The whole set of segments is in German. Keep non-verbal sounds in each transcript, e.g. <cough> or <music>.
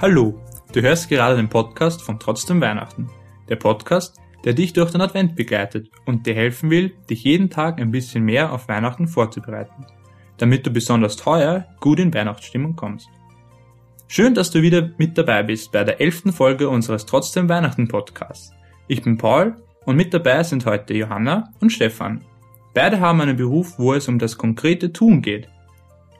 Hallo, du hörst gerade den Podcast von Trotzdem Weihnachten. Der Podcast, der dich durch den Advent begleitet und dir helfen will, dich jeden Tag ein bisschen mehr auf Weihnachten vorzubereiten, damit du besonders teuer gut in Weihnachtsstimmung kommst. Schön, dass du wieder mit dabei bist bei der elften Folge unseres Trotzdem Weihnachten Podcasts. Ich bin Paul und mit dabei sind heute Johanna und Stefan. Beide haben einen Beruf, wo es um das konkrete Tun geht.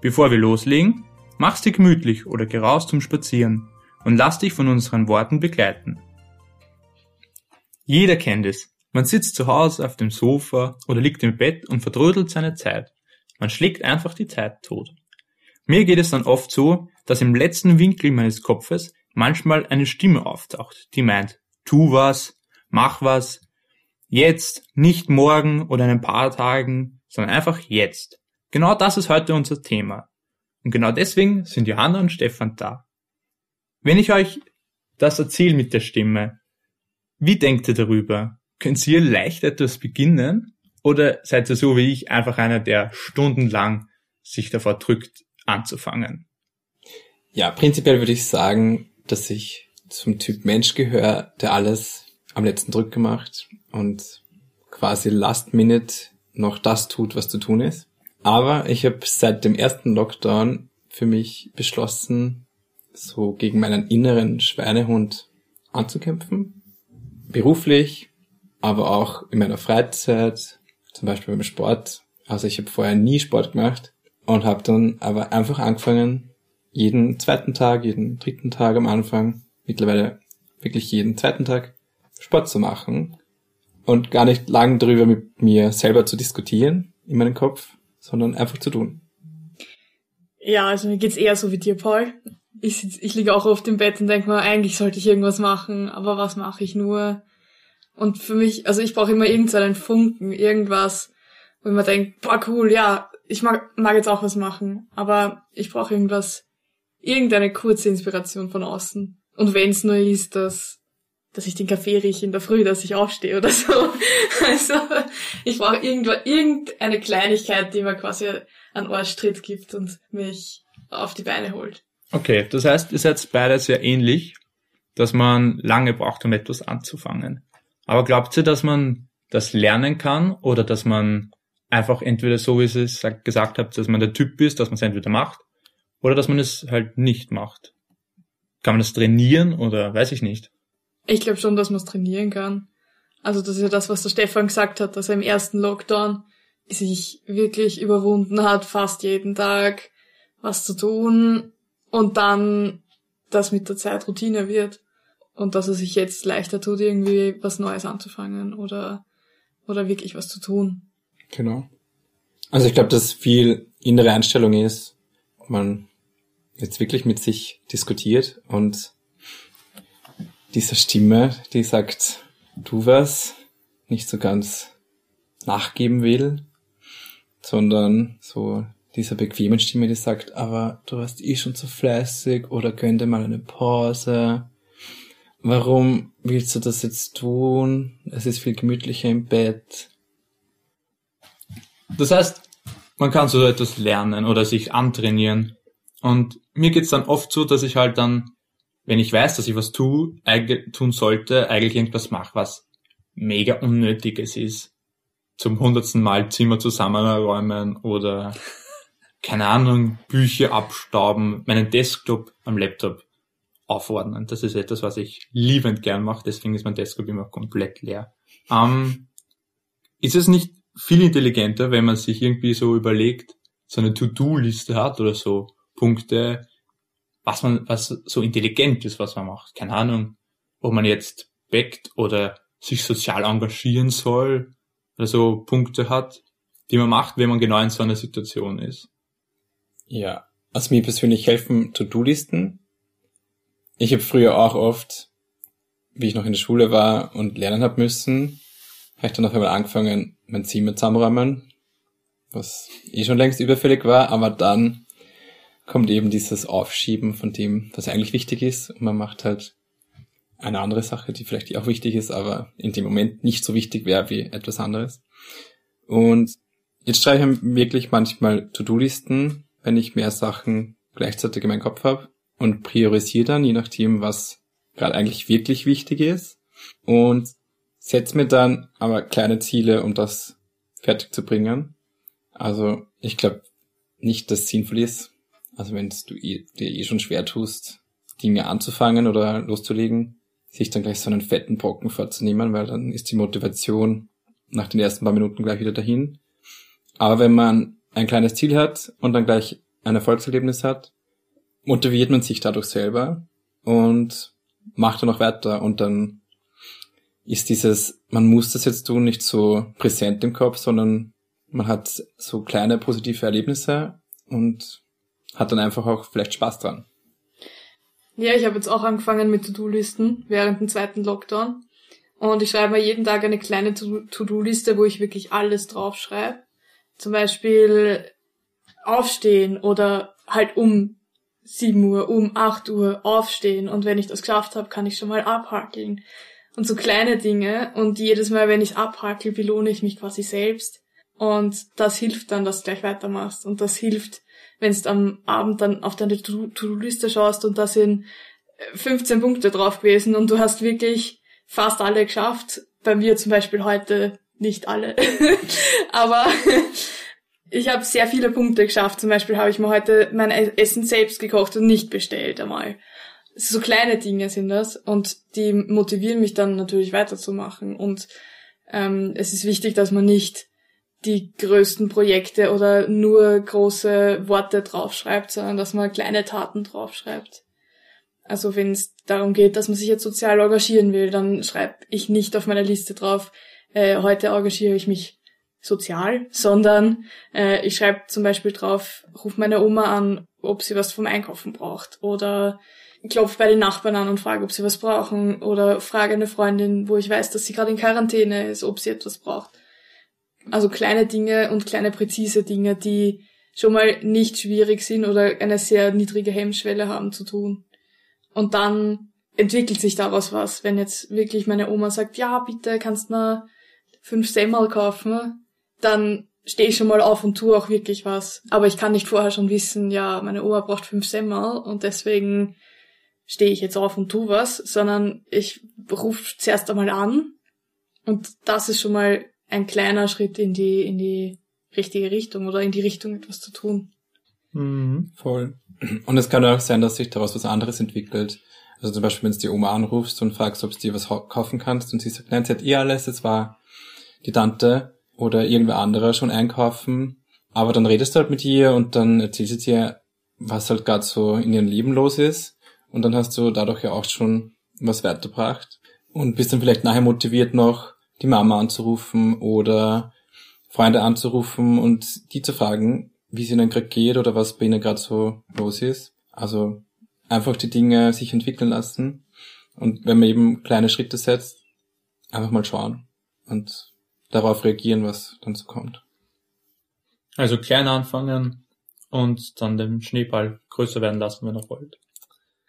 Bevor wir loslegen, mach's dir gemütlich oder geh raus zum Spazieren und lass dich von unseren Worten begleiten. Jeder kennt es. Man sitzt zu Hause auf dem Sofa oder liegt im Bett und verdrödelt seine Zeit. Man schlägt einfach die Zeit tot. Mir geht es dann oft so, dass im letzten Winkel meines Kopfes manchmal eine Stimme auftaucht, die meint, tu was, mach was, jetzt, nicht morgen oder in ein paar Tagen, sondern einfach jetzt. Genau das ist heute unser Thema. Und genau deswegen sind Johanna und Stefan da. Wenn ich euch das erzähle mit der Stimme, wie denkt ihr darüber? Könnt ihr leicht etwas beginnen? Oder seid ihr so wie ich einfach einer, der stundenlang sich davor drückt, anzufangen? Ja, prinzipiell würde ich sagen, dass ich zum Typ Mensch gehöre, der alles am letzten Drück macht und quasi last minute noch das tut, was zu tun ist. Aber ich habe seit dem ersten Lockdown für mich beschlossen, so gegen meinen inneren Schweinehund anzukämpfen. Beruflich, aber auch in meiner Freizeit, zum Beispiel beim Sport. Also ich habe vorher nie Sport gemacht und habe dann aber einfach angefangen, jeden zweiten Tag, jeden dritten Tag am Anfang, mittlerweile wirklich jeden zweiten Tag Sport zu machen und gar nicht lang darüber mit mir selber zu diskutieren in meinem Kopf, sondern einfach zu tun. Ja, also mir geht's eher so wie dir, Paul. Ich, sitz, ich liege auch oft im Bett und denke mir, eigentlich sollte ich irgendwas machen, aber was mache ich nur? Und für mich, also ich brauche immer irgendeinen Funken, irgendwas, wo mir denke, boah, cool, ja, ich mag, mag jetzt auch was machen, aber ich brauche irgendwas, irgendeine kurze Inspiration von außen. Und wenn es nur ist, dass dass ich den Kaffee rieche in der Früh, dass ich aufstehe oder so. <laughs> Also ich brauche irgendwo irgendeine Kleinigkeit, die mir quasi einen Arschtritt gibt und mich auf die Beine holt. Okay, das heißt, ihr seid beide sehr ähnlich, dass man lange braucht, um etwas anzufangen. Aber glaubt ihr, dass man das lernen kann oder dass man einfach entweder so, wie ihr es gesagt habt, dass man der Typ ist, dass man es entweder macht oder dass man es halt nicht macht? Kann man das trainieren oder weiß ich nicht? Ich glaube schon, dass man es trainieren kann. Also das ist ja das, was der Stefan gesagt hat, dass er im ersten Lockdown sich wirklich überwunden hat, fast jeden Tag was zu tun und dann das mit der Zeit Routine wird und dass er sich jetzt leichter tut, irgendwie was Neues anzufangen oder, oder wirklich was zu tun. Genau. Also ich glaube, dass viel innere Einstellung ist, man jetzt wirklich mit sich diskutiert und dieser Stimme, die sagt, tu was, nicht so ganz nachgeben will, sondern so dieser bequemen Stimme, die sagt, aber du warst eh schon zu fleißig oder könnte mal eine Pause. Warum willst du das jetzt tun? Es ist viel gemütlicher im Bett. Das heißt, man kann so etwas lernen oder sich antrainieren. Und mir geht's dann oft so, dass ich halt dann wenn ich weiß, dass ich was tu, tun sollte, eigentlich irgendwas mache, was mega unnötiges ist. Zum hundertsten Mal Zimmer zusammenräumen oder <laughs> keine Ahnung, Bücher abstauben, meinen Desktop am Laptop aufordnen. Das ist etwas, was ich liebend gern mache, deswegen ist mein Desktop immer komplett leer. Ähm, ist es nicht viel intelligenter, wenn man sich irgendwie so überlegt, so eine To-Do-Liste hat oder so Punkte, was man, was so intelligent ist, was man macht. Keine Ahnung, ob man jetzt backt oder sich sozial engagieren soll oder so Punkte hat, die man macht, wenn man genau in so einer Situation ist. Ja, also mir persönlich helfen To-Do-Listen. Ich habe früher auch oft, wie ich noch in der Schule war und lernen habe müssen, habe ich dann auf einmal angefangen, mein Zimmer zusammenräumen, was eh schon längst überfällig war, aber dann kommt eben dieses Aufschieben von dem, was eigentlich wichtig ist. Und man macht halt eine andere Sache, die vielleicht auch wichtig ist, aber in dem Moment nicht so wichtig wäre wie etwas anderes. Und jetzt schreibe ich wirklich manchmal To-Do-Listen, wenn ich mehr Sachen gleichzeitig in meinem Kopf habe. und priorisiere dann, je nachdem, was gerade eigentlich wirklich wichtig ist. Und setze mir dann aber kleine Ziele, um das fertig zu bringen. Also ich glaube nicht, dass es sinnvoll ist. Also wenn du eh, dir eh schon schwer tust, Dinge anzufangen oder loszulegen, sich dann gleich so einen fetten Brocken vorzunehmen, weil dann ist die Motivation nach den ersten paar Minuten gleich wieder dahin. Aber wenn man ein kleines Ziel hat und dann gleich ein Erfolgserlebnis hat, motiviert man sich dadurch selber und macht dann auch weiter und dann ist dieses, man muss das jetzt tun, nicht so präsent im Kopf, sondern man hat so kleine positive Erlebnisse und hat dann einfach auch vielleicht Spaß dran. Ja, ich habe jetzt auch angefangen mit To-Do-Listen während dem zweiten Lockdown. Und ich schreibe mir jeden Tag eine kleine To-Do-Liste, wo ich wirklich alles draufschreibe. Zum Beispiel aufstehen oder halt um 7 Uhr, um 8 Uhr aufstehen. Und wenn ich das geschafft habe, kann ich schon mal abhakeln. Und so kleine Dinge. Und jedes Mal, wenn ich abhakel, belohne ich mich quasi selbst. Und das hilft dann, dass du gleich weitermachst. Und das hilft, wenn du am Abend dann auf deine To-Do-Liste schaust und da sind 15 Punkte drauf gewesen und du hast wirklich fast alle geschafft. Bei mir zum Beispiel heute nicht alle. <laughs> Aber <laughs> ich habe sehr viele Punkte geschafft. Zum Beispiel habe ich mir heute mein Essen selbst gekocht und nicht bestellt einmal. So kleine Dinge sind das und die motivieren mich dann natürlich weiterzumachen. Und ähm, es ist wichtig, dass man nicht die größten Projekte oder nur große Worte draufschreibt, sondern dass man kleine Taten draufschreibt. Also wenn es darum geht, dass man sich jetzt sozial engagieren will, dann schreibe ich nicht auf meiner Liste drauf, äh, heute engagiere ich mich sozial, sondern äh, ich schreibe zum Beispiel drauf, ruf meine Oma an, ob sie was vom Einkaufen braucht oder klopf bei den Nachbarn an und frage, ob sie was brauchen oder frage eine Freundin, wo ich weiß, dass sie gerade in Quarantäne ist, ob sie etwas braucht. Also kleine Dinge und kleine präzise Dinge, die schon mal nicht schwierig sind oder eine sehr niedrige Hemmschwelle haben zu tun. Und dann entwickelt sich daraus was. Wenn jetzt wirklich meine Oma sagt, ja, bitte kannst du fünf Semmel kaufen, dann stehe ich schon mal auf und tue auch wirklich was. Aber ich kann nicht vorher schon wissen, ja, meine Oma braucht fünf Semmel und deswegen stehe ich jetzt auf und tue was, sondern ich rufe zuerst einmal an und das ist schon mal ein kleiner Schritt in die, in die richtige Richtung oder in die Richtung etwas zu tun. Mhm, voll. Und es kann auch sein, dass sich daraus was anderes entwickelt. Also zum Beispiel, wenn du die Oma anrufst und fragst, ob du dir was kaufen kannst und sie sagt, nein, sie hat eh alles, es war die Tante oder irgendwer anderer schon einkaufen. Aber dann redest du halt mit ihr und dann erzählst du dir, was halt gerade so in ihrem Leben los ist. Und dann hast du dadurch ja auch schon was weitergebracht. Und bist dann vielleicht nachher motiviert noch, die Mama anzurufen oder Freunde anzurufen und die zu fragen, wie es ihnen gerade geht oder was bei ihnen gerade so los ist. Also einfach die Dinge sich entwickeln lassen. Und wenn man eben kleine Schritte setzt, einfach mal schauen und darauf reagieren, was dann so kommt. Also klein anfangen und dann den Schneeball größer werden lassen, wenn er rollt.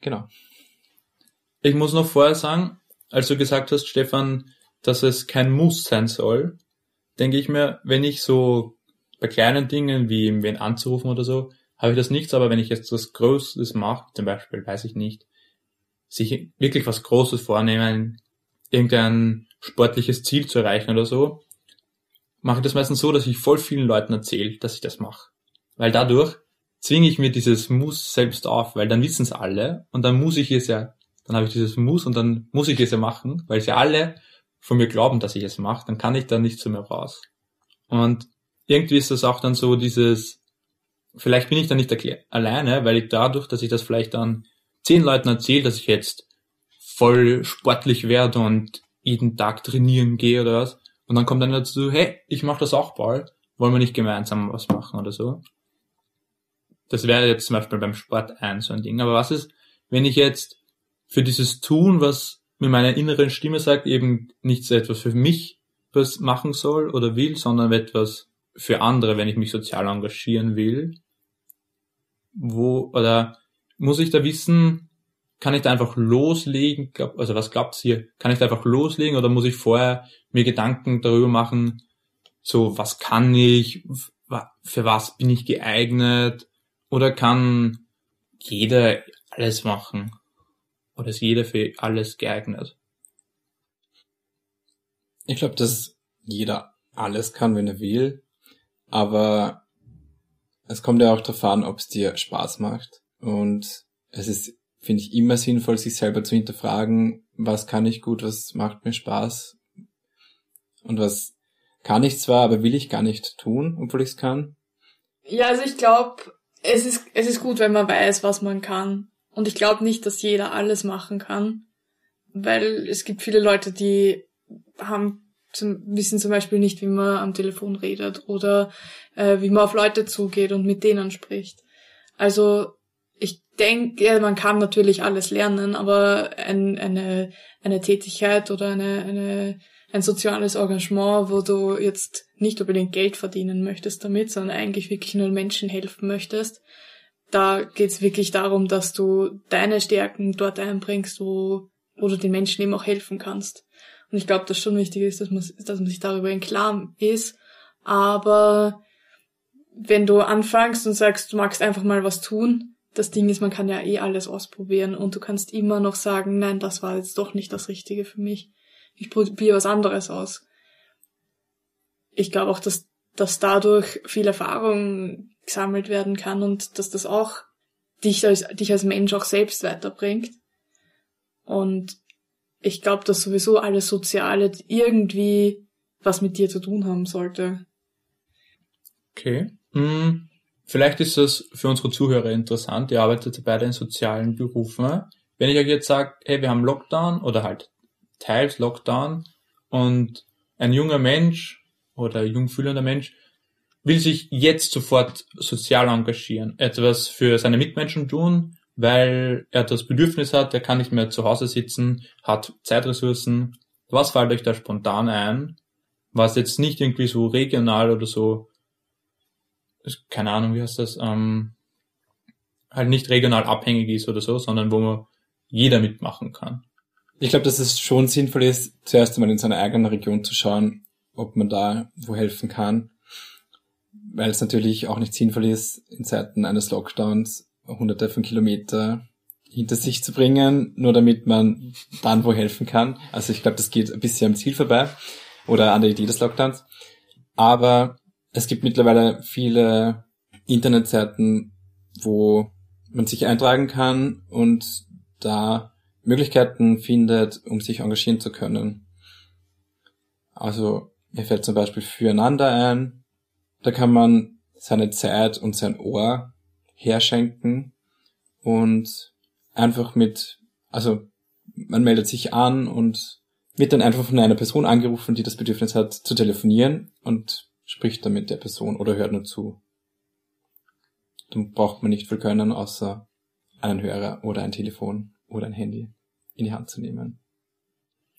Genau. Ich muss noch vorher sagen, als du gesagt hast, Stefan, dass es kein Muss sein soll, denke ich mir, wenn ich so bei kleinen Dingen wie wen anzurufen oder so, habe ich das nichts, aber wenn ich jetzt was Großes mache, zum Beispiel, weiß ich nicht, sich wirklich was Großes vornehmen, irgendein sportliches Ziel zu erreichen oder so, mache ich das meistens so, dass ich voll vielen Leuten erzähle, dass ich das mache. Weil dadurch zwinge ich mir dieses Muss selbst auf, weil dann wissen es alle und dann muss ich es ja, dann habe ich dieses Muss und dann muss ich es ja machen, weil es ja alle von mir glauben, dass ich es mache, dann kann ich da nicht so mehr raus. Und irgendwie ist das auch dann so dieses, vielleicht bin ich da nicht alleine, weil ich dadurch, dass ich das vielleicht dann zehn Leuten erzähle, dass ich jetzt voll sportlich werde und jeden Tag trainieren gehe oder was, und dann kommt dann dazu, hey, ich mache das auch bald, wollen wir nicht gemeinsam was machen oder so. Das wäre jetzt zum Beispiel beim Sport ein so ein Ding. Aber was ist, wenn ich jetzt für dieses Tun, was mir meine innere Stimme sagt, eben nicht so etwas für mich was machen soll oder will, sondern etwas für andere, wenn ich mich sozial engagieren will. Wo, oder muss ich da wissen, kann ich da einfach loslegen? Also was glaubt's hier? Kann ich da einfach loslegen oder muss ich vorher mir Gedanken darüber machen, so was kann ich, für was bin ich geeignet? Oder kann jeder alles machen? Oder ist jeder für alles geeignet? Ich glaube, dass jeder alles kann, wenn er will. Aber es kommt ja auch darauf an, ob es dir Spaß macht. Und es ist, finde ich, immer sinnvoll, sich selber zu hinterfragen, was kann ich gut, was macht mir Spaß und was kann ich zwar, aber will ich gar nicht tun, obwohl ich es kann. Ja, also ich glaube, es ist, es ist gut, wenn man weiß, was man kann. Und ich glaube nicht, dass jeder alles machen kann. Weil es gibt viele Leute, die haben zum, wissen zum Beispiel nicht, wie man am Telefon redet oder äh, wie man auf Leute zugeht und mit denen spricht. Also ich denke, ja, man kann natürlich alles lernen, aber ein, eine, eine Tätigkeit oder eine, eine, ein soziales Engagement, wo du jetzt nicht unbedingt Geld verdienen möchtest damit, sondern eigentlich wirklich nur Menschen helfen möchtest, da geht's wirklich darum, dass du deine Stärken dort einbringst, wo, wo du den Menschen eben auch helfen kannst. Und ich glaube, dass schon wichtig ist, dass man, dass man sich darüber im Klaren ist. Aber wenn du anfängst und sagst, du magst einfach mal was tun, das Ding ist, man kann ja eh alles ausprobieren und du kannst immer noch sagen, nein, das war jetzt doch nicht das Richtige für mich. Ich probiere was anderes aus. Ich glaube auch, dass, dass dadurch viel Erfahrung gesammelt werden kann und dass das auch dich als, dich als Mensch auch selbst weiterbringt. Und ich glaube, dass sowieso alles Soziale irgendwie was mit dir zu tun haben sollte. Okay. Hm, vielleicht ist das für unsere Zuhörer interessant. Ihr arbeitet beide in sozialen Berufen. Wenn ich euch jetzt sage, hey, wir haben Lockdown oder halt teils Lockdown und ein junger Mensch oder jungfühlender Mensch will sich jetzt sofort sozial engagieren, etwas für seine Mitmenschen tun, weil er das Bedürfnis hat, er kann nicht mehr zu Hause sitzen, hat Zeitressourcen. Was fällt euch da spontan ein, was jetzt nicht irgendwie so regional oder so, keine Ahnung, wie heißt das, ähm, halt nicht regional abhängig ist oder so, sondern wo man jeder mitmachen kann. Ich glaube, dass es schon sinnvoll ist, zuerst einmal in seiner eigenen Region zu schauen, ob man da wo helfen kann. Weil es natürlich auch nicht sinnvoll ist, in Zeiten eines Lockdowns hunderte von Kilometer hinter sich zu bringen, nur damit man dann wo helfen kann. Also ich glaube, das geht ein bisschen am Ziel vorbei oder an der Idee des Lockdowns. Aber es gibt mittlerweile viele Internetseiten, wo man sich eintragen kann und da Möglichkeiten findet, um sich engagieren zu können. Also mir fällt zum Beispiel füreinander ein. Da kann man seine Zeit und sein Ohr herschenken und einfach mit, also man meldet sich an und wird dann einfach von einer Person angerufen, die das Bedürfnis hat, zu telefonieren und spricht dann mit der Person oder hört nur zu. Dann braucht man nicht viel können, außer einen Hörer oder ein Telefon oder ein Handy in die Hand zu nehmen.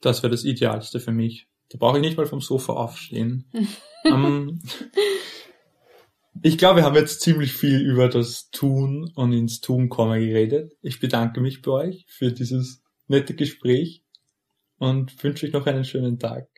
Das wäre das Idealste für mich. Da brauche ich nicht mal vom Sofa aufstehen. um, <laughs> ich glaube, wir haben jetzt ziemlich viel über das Tun und ins Tun kommen geredet. Ich bedanke mich bei euch für dieses nette Gespräch und wünsche euch noch einen schönen Tag.